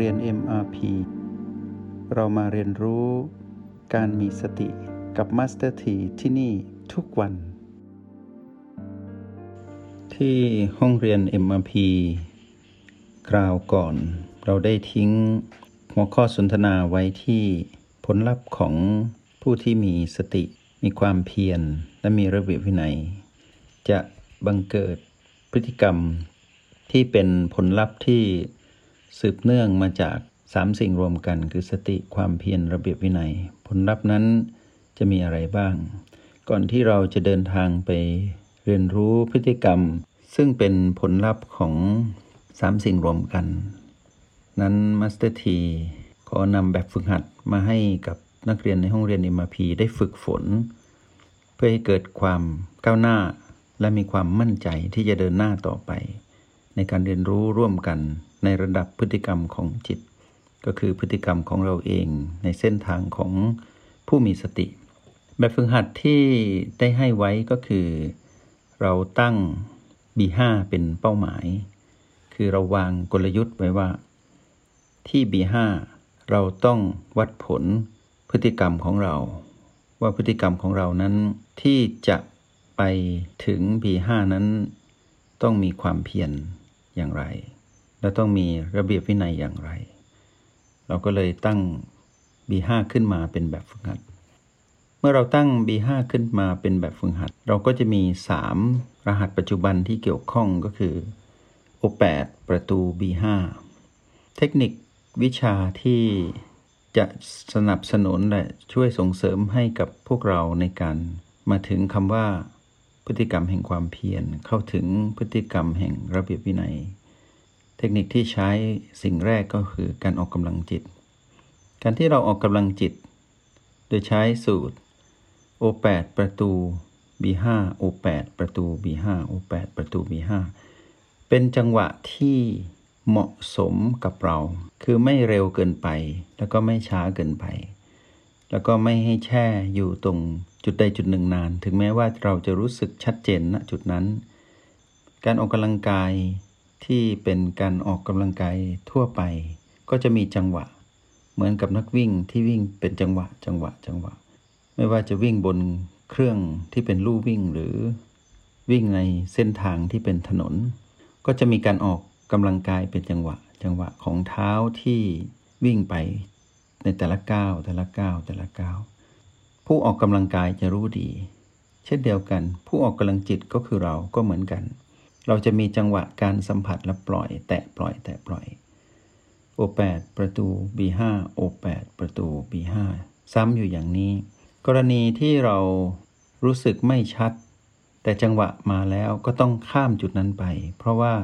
เรียน MRP เรามาเรียนรู้การมีสติกับ Master T ที่ที่นี่ทุกวัน ที่ห้องเรียน MRP คราวก่อนเราได้ทิ้งหัวข้อสนทนาไว้ที่ผลลัพธ์ของผู้ที่มีสติ มีความเพียร และมีระเบียบวินัย จะบังเกิดพฤติกรรมที่เป็นผลลัพธ์ที่ สืบเนื่องมาจากสามสิ่งรวมกัน คือสติความเพียรระเบียบวินัย ผลลัพธ์นั้นจะมีอะไรบ้าง ก่อนที่เราจะเดินทางไปเรียนรู้พฤติกรรม ซึ่งเป็นผลลัพธ์ของสามสิ่งรวมกัน นั้นมาสเตอร์ทีขอนำแบบฝึกหัดมาให้กับนักเรียนในห้องเรียน MRP ได้ฝึกฝน เพื่อให้เกิดความก้าวหน้า และมีความมั่นใจที่จะเดินหน้าต่อไป ในการเรียนรู้ร่วมกัน ในระดับพฤติกรรมของจิต ก็คือพฤติกรรมของเราเองในเส้นทางของผู้มีสติ แบบฝึกหัดที่ได้ให้ไว้ก็คือ เราตั้ง B5 เป็นเป้าหมาย คือเราวางกลยุทธ์ไว้ว่า ที่ B5 เราต้องวัดผลพฤติกรรมของเรา ว่าพฤติกรรมของเรานั้นที่จะไปถึง B5 นั้น ต้องมีความเพียรอย่างไร และต้องมีระเบียบวินัยอย่างไร เราก็เลยตั้ง B5 ขึ้นมาเป็นแบบฝึกหัด เมื่อเราตั้ง B5 ขึ้นมาเป็นแบบฝึกหัด เราก็จะมี 3 รหัสปัจจุบันที่เกี่ยวข้องก็คือ O8 ประตู B5 เทคนิควิชาที่จะสนับสนุนและช่วยส่งเสริมให้กับพวกเราในการมาถึงคำว่าพฤติกรรมแห่งความเพียรเข้าถึงพฤติกรรมแห่งระเบียบวินัย ทคนิคที่ใช้สิ่งแรกก็คือการออกกำลังจิต การที่เราออกกำลังจิต โดยใช้สูตร O8 ประตู B5 O8 ประตู B5 O8 ประตู B5 เป็นจังหวะที่เหมาะสมกับเรา คือไม่เร็วเกินไป แล้วก็ไม่ช้าเกินไป แล้วก็ไม่ให้แช่อยู่ตรงจุดใดจุดหนึ่งนาน ถึงแม้ว่าเราจะรู้สึกชัดเจนณจุดนั้น การออกกำลังกาย ที่เป็นการออกกำลังกายทั่วไป ก็จะมีจังหวะ เหมือนกับนักวิ่งที่วิ่งเป็นจังหวะ จังหวะ จังหวะ ไม่ว่าจะวิ่งบนเครื่องที่เป็นลู่วิ่งหรือวิ่งในเส้นทางที่เป็นถนน ก็จะมีการออกกำลังกายเป็นจังหวะ จังหวะของเท้าที่วิ่งไปในแต่ละก้าวแต่ละก้าวแต่ละก้าวผู้ออกกำลังกายจะรู้ดี เช่นเดียวกัน ผู้ออกกำลังจิตก็คือเราก็เหมือนกัน เราจะมีจังหวะการสัมผัสและปล่อย แตะปล่อย แตะปล่อยโอแปดประตู B5 โอแปดประตู B5 ซ้ำอยู่อย่างนี้ กรณีที่เรารู้สึกไม่ชัด แต่จังหวะมาแล้วก็ต้องข้ามจุดนั้นไป เพราะว่า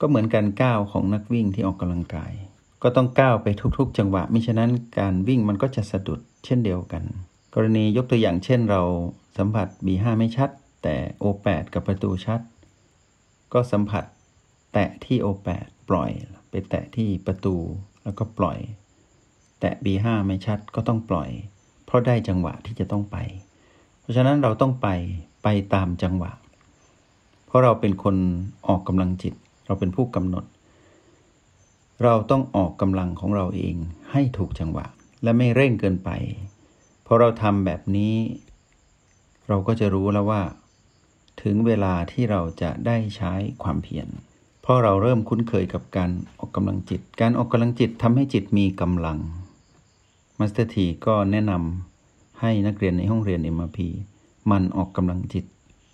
ก็เหมือนการก้าวของนักวิ่งที่ออกกำลังกาย ก็ต้องก้าวไปทุกๆ จังหวะมิฉะนั้นการวิ่งมันก็จะสะดุดเช่นเดียวกัน กรณียกตัวอย่างเช่นเราสัมผัส B5 ไม่ชัด แต่ O8 กับประตูชัด ก็สัมผัสแตะที่ O8 ปล่อย ไปแตะที่ประตูแล้วก็ปล่อย แตะ B5 ไม่ชัดก็ต้องปล่อย เพราะได้จังหวะที่จะต้องไป เพราะฉะนั้นเราต้องไปไปตามจังหวะ เพราะเราเป็นคนออกกำลังจิต เราเป็นผู้กำหนด เราต้องออกกำลังของเราเองให้ถูกจังหวะ และไม่เร่งเกินไปพอเราทำแบบนี้ เราก็จะรู้แล้วว่า ถึงเวลาที่เราจะได้ใช้ความเพียรเพราะเราเริ่มคุ้นเคยกับการออกกำลังจิต การออกกำลังจิตทำให้จิตมีกำลังมาสเตอร์ทีก็แนะนำให้นักเรียนในห้องเรียน MRP หมั่นออกกำลังจิต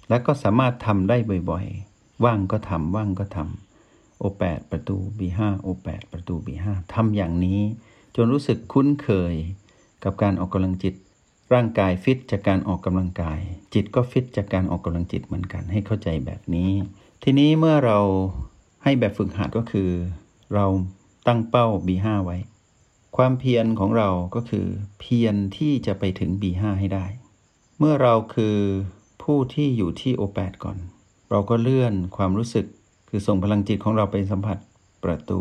และก็สามารถทำได้บ่อยๆ ว่างก็ทำว่างก็ทำโอแปดประตู B5 โอแปดประตู B5 ทำอย่างนี้ จนรู้สึกคุ้นเคยกับการออกกำลังจิต ร่างกายฟิตจากการออกกำลังกาย จิตก็ฟิตจากการออกกำลังจิตเหมือนกันให้เข้าใจแบบนี้ ทีนี้เมื่อเราให้แบบฝึกหัดก็คือ เราตั้งเป้า B5 ไว้ ความเพียรของเราก็คือ เพียรที่จะไปถึง B5 ให้ได้ เมื่อเราคือผู้ที่อยู่ที่ O8 ก่อน เราก็เลื่อนความรู้สึกคือส่งพลังจิตของเราไปสัมผัสประตู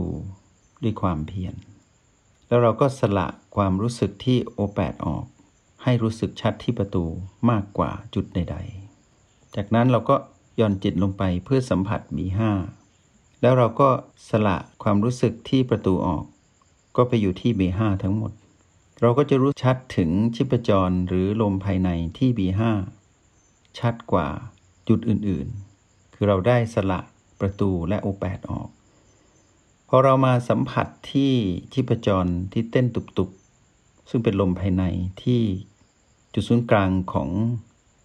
ด้วยความเพียรแล้วเราก็สละความรู้สึกที่โอแปดออก ให้รู้สึกชัดที่ประตูมากกว่าจุดใด ๆ จากนั้นเราก็ย่อนจิตลงไปเพื่อสัมผัส B5 แล้วเราก็สละความรู้สึกที่ประตูออก ก็ไปอยู่ที่ B5 ทั้งหมด เราก็จะรู้ชัดถึงชิปจรหรือลมภายในที่ B5 ชัดกว่าจุดอื่นๆ คือเราได้สละประตูและโอแปดออก พอเรามาสัมผัสที่ชิปจรที่เต้นตุบๆ ซึ่งเป็นลมภายในที่จุดศูนย์กลางของ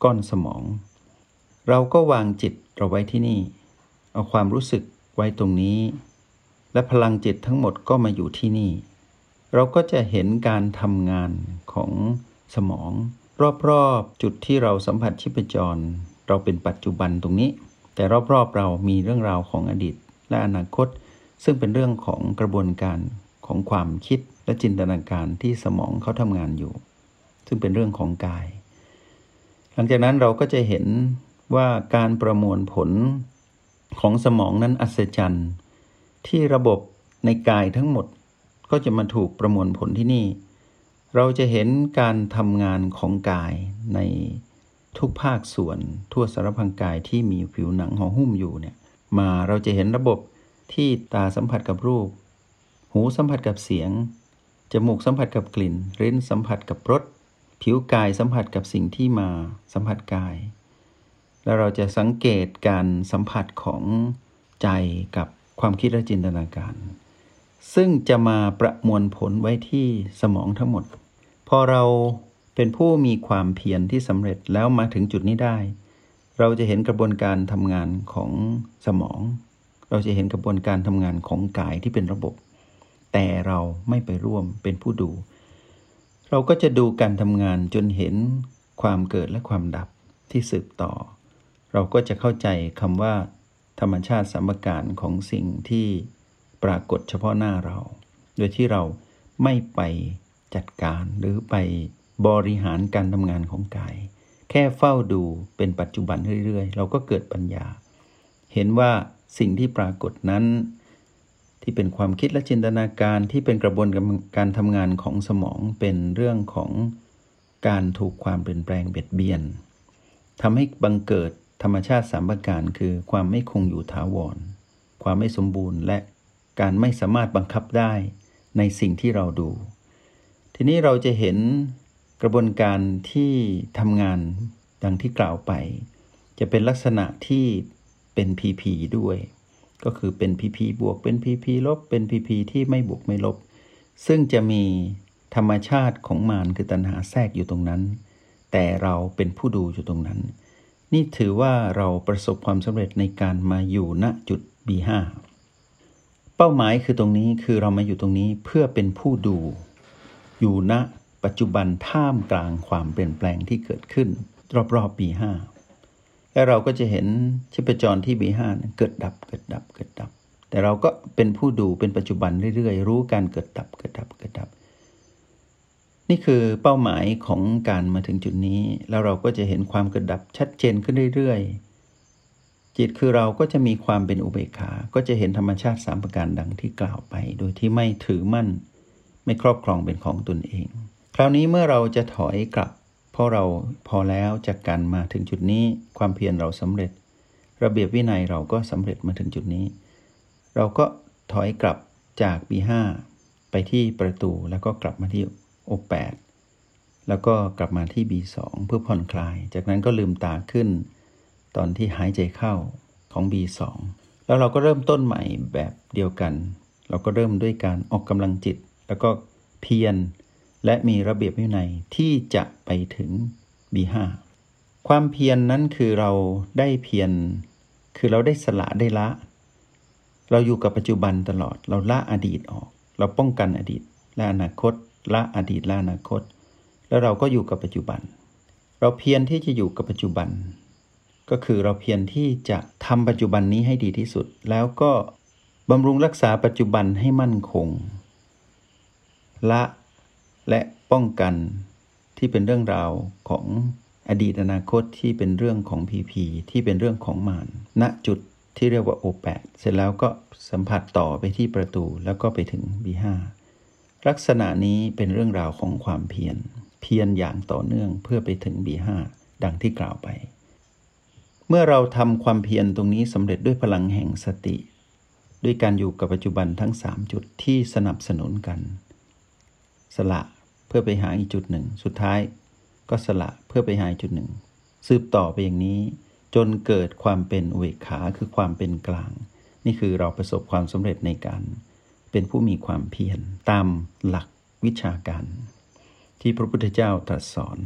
ก้อนสมอง เราก็วางจิตเราไว้ที่นี่ เอาความรู้สึกไว้ตรงนี้ และพลังจิตทั้งหมดก็มาอยู่ที่นี่ เราก็จะเห็นการทำงานของสมอง รอบๆจุดที่เราสัมผัสชิปจร เราเป็นปัจจุบันตรงนี้ แต่รอบๆเรามีเรื่องราวของอดีตและอนาคต ซึ่งเป็นเรื่องของกระบวนการ ของความคิดและจินตนาการที่สมองเขาทำงานอยู่ ซึ่งเป็นเรื่องของกาย หลังจากนั้นเราก็จะเห็นว่าการประมวลผลของสมองนั้นอัศจรรย์ที่ระบบในกายทั้งหมดก็จะมาถูกประมวลผลที่นี่ เราจะเห็นการทำงานของกายในทุกภาคส่วนทั่วสารพังกายที่มีผิวหนังห่อหุ้มอยู่เนี่ยมาเราจะเห็นระบบที่ตาสัมผัสกับรูป หูสัมผัสกับเสียง จมูกสัมผัสกับกลิ่นลิ้นสัมผัสกับรส ผิวกายสัมผัสกับสิ่งที่มาสัมผัสกาย แล้วเราจะสังเกตการสัมผัสของใจกับความคิดและจินตนาการ ซึ่งจะมาประมวลผลไว้ที่สมองทั้งหมด พอเราเป็นผู้มีความเพียรที่สำเร็จแล้วมาถึงจุดนี้ได้ เราจะเห็นกระบวนการทำงานของสมอง เราจะเห็นกระบวนการทำงานของกายที่เป็นระบบ แต่เราไม่ไปร่วมเป็นผู้ดู เราก็จะดูการทำงานจนเห็นความเกิดและความดับที่สืบต่อ เราก็จะเข้าใจคำว่า ธรรมชาติสัมการของสิ่งที่ปรากฏเฉพาะหน้าเรา โดยที่เราไม่ไปจัดการหรือไปบริหารการทำงานของกาย แค่เฝ้าดูเป็นปัจจุบันเรื่อยๆ เราก็เกิดปัญญา เห็นว่าสิ่งที่ปรากฏนั้น ที่เป็นความคิดและจินตนาการที่เป็นกระบวนการทำงานของสมองเป็นเรื่องของการถูกความเปลี่ยนแปลงเบียดเบียนทำให้บังเกิดธรรมชาติสามประการคือ ความไม่คงอยู่ถาวร ความไม่สมบูรณ์ และการไม่สามารถบังคับได้ในสิ่งที่เราดู ทีนี้เราจะเห็นกระบวนการที่ทำงานดังที่กล่าวไป จะเป็นลักษณะที่เป็น PP ด้วย ก็คือเป็น PP บวกเป็น PP ลบเป็น PP ที่ไม่บวกไม่ลบ ซึ่งจะมีธรรมชาติของมารคือตัณหาแทรกอยู่ตรงนั้น แต่เราเป็นผู้ดูอยู่ตรงนั้น นี่ถือว่าเราประสบความสำเร็จในการมาอยู่ณจุด B5 เป้าหมายคือตรงนี้คือเรามาอยู่ตรงนี้เพื่อเป็นผู้ดู อยู่ณปัจจุบันท่ามกลางความเปลี่ยนแปลงที่เกิดขึ้น รอบๆ B5 และเราก็จะเห็นชีพจรที่ B5 เกิดดับเกิดดับเกิดดับ แต่เราก็เป็นผู้ดูเป็นปัจจุบันเรื่อยๆ รู้การเกิดดับเกิดดับเกิดดับ นี่คือเป้าหมายของการมาถึงจุดนี้ แล้วเราก็จะเห็นความเกระดับชัดเจนขึ้นเรื่อยๆ จิตคือเราก็จะมีความเป็นอุเบกขา ก็จะเห็นธรรมชาติสามประการดังที่กล่าวไป โดยที่ไม่ถือมั่น ไม่ครอบครองเป็นของตนเอง คราวนี้เมื่อเราจะถอยกลับ เพราะเราพอแล้วจากการมาถึงจุดนี้ความเพียรเราสำเร็จ ระเบียบวินัยเราก็สำเร็จมาถึงจุดนี้ เราก็ถอยกลับจากปีห้าไปที่ประตูแล้วก็กลับมาที่โอแปดแล้วก็กลับมาที่ B2 เพื่อผ่อนคลาย จากนั้นก็ลืมตาขึ้น ตอนที่หายใจเข้าของ B2 แล้วเราก็เริ่มต้นใหม่แบบเดียวกัน เราก็เริ่มด้วยการออกกำลังจิต แล้วก็เพียร และมีระเบียบวินัยที่จะไปถึง B5 ความเพียรนนั้นคือเราได้เพียรคือเราได้สละได้ละ เราอยู่กับปัจจุบันตลอด เราละอดีตออก เราป้องกันอดีตและอนาคต ละอดีตละอนาคต แล้วเราก็อยู่กับปัจจุบัน เราเพียรที่จะอยู่กับปัจจุบัน ก็คือเราเพียรที่จะทำปัจจุบันนี้ให้ดีที่สุด แล้วก็บำรุงรักษาปัจจุบันให้มั่นคง ละ และป้องกันที่เป็นเรื่องราวของอดีตอนาคตที่เป็นเรื่องของพีพีที่เป็นเรื่องของมานณจุดที่เรียกว่าโอแปดเสร็จแล้วก็สัมผัสต่อไปที่ประตูแล้วก็ไปถึง B5 ลักษณะนี้เป็นเรื่องราวของความเพียร เพียรอย่างต่อเนื่องเพื่อไปถึงบีห้าดังที่กล่าวไป เมื่อเราทำความเพียรตรงนี้สำเร็จด้วยพลังแห่งสติ ด้วยการอยู่กับปัจจุบันทั้ง 3 จุดที่สนับสนุนกัน สละ เพื่อไปหาอีกจุดหนึ่ง สุดท้ายก็สละเพื่อไปหาอีกจุดหนึ่ง สืบต่อไปอย่างนี้ จนเกิดความเป็นอุเบกขาคือความเป็นกลาง นี่คือเราประสบความสำเร็จในการ เป็นผู้มีความเพียรตามหลักวิชาการ ที่พระพุทธเจ้าตรัสสอน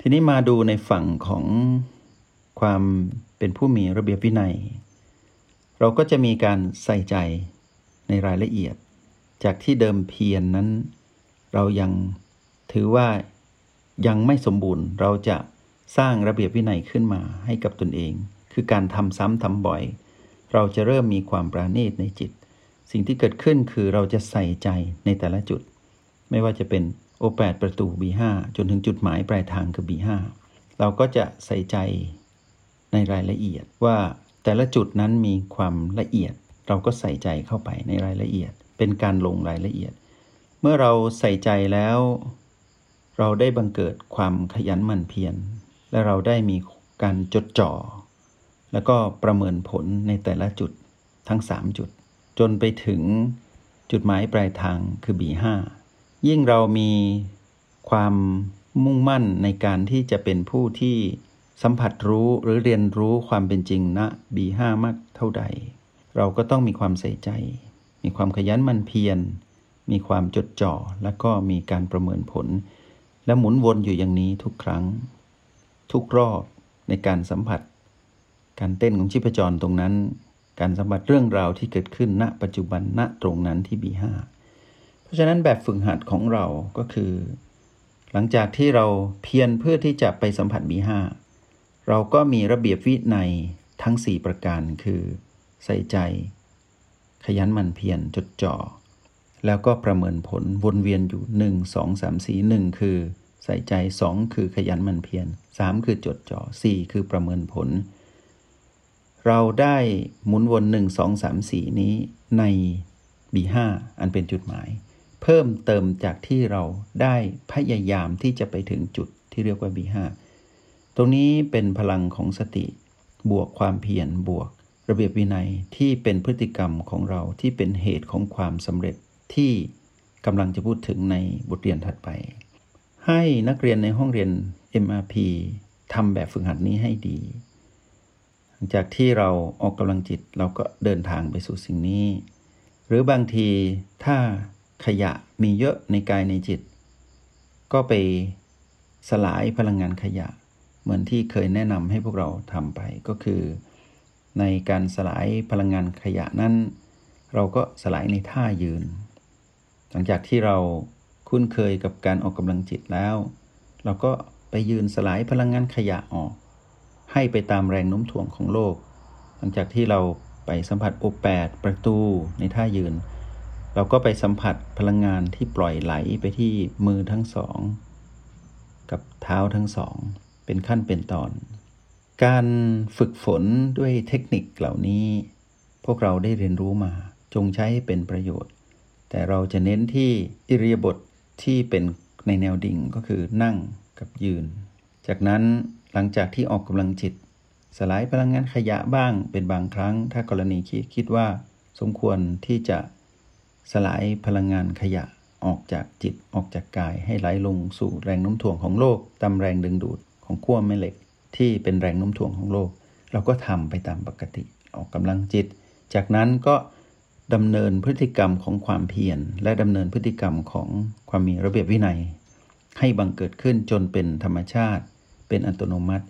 ทีนี้มาดูในฝั่งของความเป็นผู้มีระเบียบวินัย เราก็จะมีการใส่ใจในรายละเอียด จากที่เดิมเพียรนนั้น เรายังถือว่ายังไม่สมบูรณ์ เราจะสร้างระเบียบวินัยขึ้นมาให้กับตนเอง คือการทำซ้ำทำบ่อย เราจะเริ่มมีความปราณีตในจิต สิ่งที่เกิดขึ้นคือเราจะใส่ใจในแต่ละจุด ไม่ว่าจะเป็นโอแปดประตู B5 จนถึงจุดหมายปลายทางคือ B5 เราก็จะใส่ใจในรายละเอียดว่าแต่ละจุดนั้นมีความละเอียด เราก็ใส่ใจเข้าไปในรายละเอียด เป็นการลงรายละเอียด เมื่อเราใส่ใจแล้ว เราได้บังเกิดความขยันหมั่นเพียรและเราได้มีการจดจ่อ แล้วก็ประเมินผลในแต่ละจุดทั้ง 3 จุด จนไปถึงจุดหมายปลายทางคือ B5 ยิ่งเรามีความมุ่งมั่นในการที่จะเป็นผู้ที่สัมผัสรู้หรือเรียนรู้ความเป็นจริงณนะ B5 มากเท่าใด เราก็ต้องมีความใส่ใจ มีความขยันมันเพียร มีความจดจ่อ และก็มีการประเมินผล และหมุนวนอยู่อย่างนี้ทุกครั้ง ทุกรอบในการสัมผัส การเต้นของชีพจรตรงนั้น การสัมผัสเรื่องราวที่เกิดขึ้นณ ปัจจุบันณตรงนั้นที่ B5 เพราะฉะนั้นแบบฝึกหัดของเราก็คือ หลังจากที่เราเพียรเพื่อที่จะไปสัมผัส B5 เราก็มีระเบียบวินัยทั้ง 4 ประการคือ ใส่ใจ ขยันหมั่นเพียรจดจ่อ แล้วก็ประเมินผลวนเวียนอยู่ 1 2 3 4 1 คือใส่ใจ 2 คือขยันมันเพียร3 คือจดจ่อ4 คือประเมินผล เราได้หมุนวน 1 2 3 4 นี้ใน B5 อันเป็นจุดหมาย เพิ่มเติมจากที่เราได้พยายามที่จะไปถึงจุดที่เรียกว่า B5 ตรงนี้เป็นพลังของสติ บวกความเพียรบวก ระเบียบวินัยที่เป็นพฤติกรรมของเราที่เป็นเหตุของความสำเร็จ ที่กำลังจะพูดถึงในบทเรียนถัดไป ให้นักเรียนในห้องเรียน MRP ทำแบบฝึกหัดนี้ให้ดี หลังจากที่เราออกกำลังจิตเราก็เดินทางไปสู่สิ่งนี้ หรือบางทีถ้าขยะมีเยอะในกายในจิต ก็ไปสลายพลังงานขยะ เหมือนที่เคยแนะนำให้พวกเราทำไปก็คือ ในการสลายพลังงานขยะนั้น เราก็สลายในท่ายืน หลังจากที่เราคุ้นเคยกับการออกกำลังจิตแล้ว เราก็ไปยืนสลายพลังงานขยะออก ให้ไปตามแรงโน้มถ่วงของโลก หลังจากที่เราไปสัมผัสโอแปดประตูในท่ายืน เราก็ไปสัมผัสพลังงานที่ปล่อยไหลไปที่มือทั้งสอง กับเท้าทั้งสอง เป็นขั้นเป็นตอน การฝึกฝนด้วยเทคนิคเหล่านี้ พวกเราได้เรียนรู้มาจงใช้ให้เป็นประโยชน์ แต่เราจะเน้นที่อิริยาบถทที่เป็นในแนวดิ่งก็คือนั่งกับยืน จากนั้นหลังจากที่ออกกำลังจิต สลายพลังงานขยะบ้างเป็นบางครั้ง ถ้ากรณีคิดคิดว่าสมควรที่จะสลายพลังงานขยะออกจากจิตออกจากกายให้ไหลลงสู่แรงโน้มถ่วงของโลกตามแรงดึงดูดของขั้วแม่เหล็ก ที่เป็นแรงโน้มถ่วงของโลก เราก็ทำไปตามปกติออกกำลังจิต จากนั้นก็ ดำเนินพฤติกรรมของความเพียรและดำเนินพฤติกรรมของความมีระเบียบวินัย ให้บังเกิดขึ้นจนเป็นธรรมชาติ เป็นอัตโนมัติ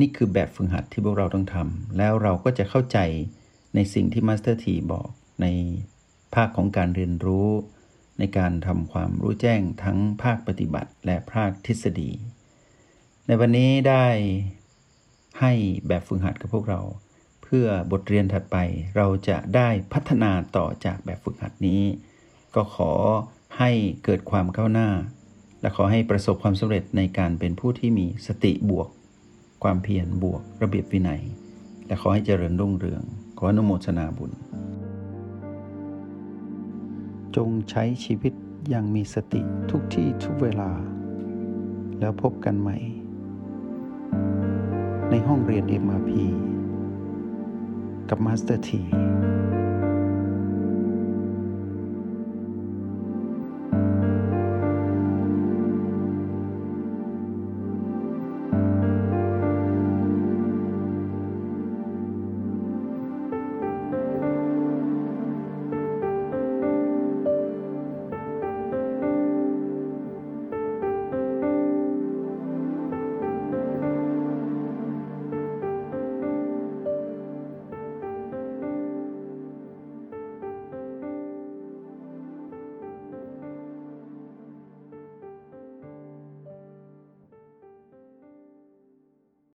นี่คือแบบฝึกหัดที่พวกเราต้องทำแล้วเราก็จะเข้าใจในสิ่งที่มาสเตอร์ทีบอกในภาคของการเรียนรู้ ในการทำความรู้แจ้งทั้งภาคปฏิบัติและภาคทฤษฎี ในวันนี้ได้ให้แบบฝึกหัดกับพวกเรา พื่อบทเรียนถัดไปเราจะได้พัฒนาต่อจากแบบฝึกหัดนี้ ก็ขอให้เกิดความก้าวหน้า และขอให้ประสบความสำเร็จในการเป็นผู้ที่มีสติบวก ความเพียรบวก ระเบียบวินัย และขอให้เจริญรุ่งเรือง ขออนุโมทนาบุญ จงใช้ชีวิตอย่างมีสติทุกที่ทุกเวลา แล้วพบกันใหม่ ในห้องเรียน MRP กับมาสเตอร์ที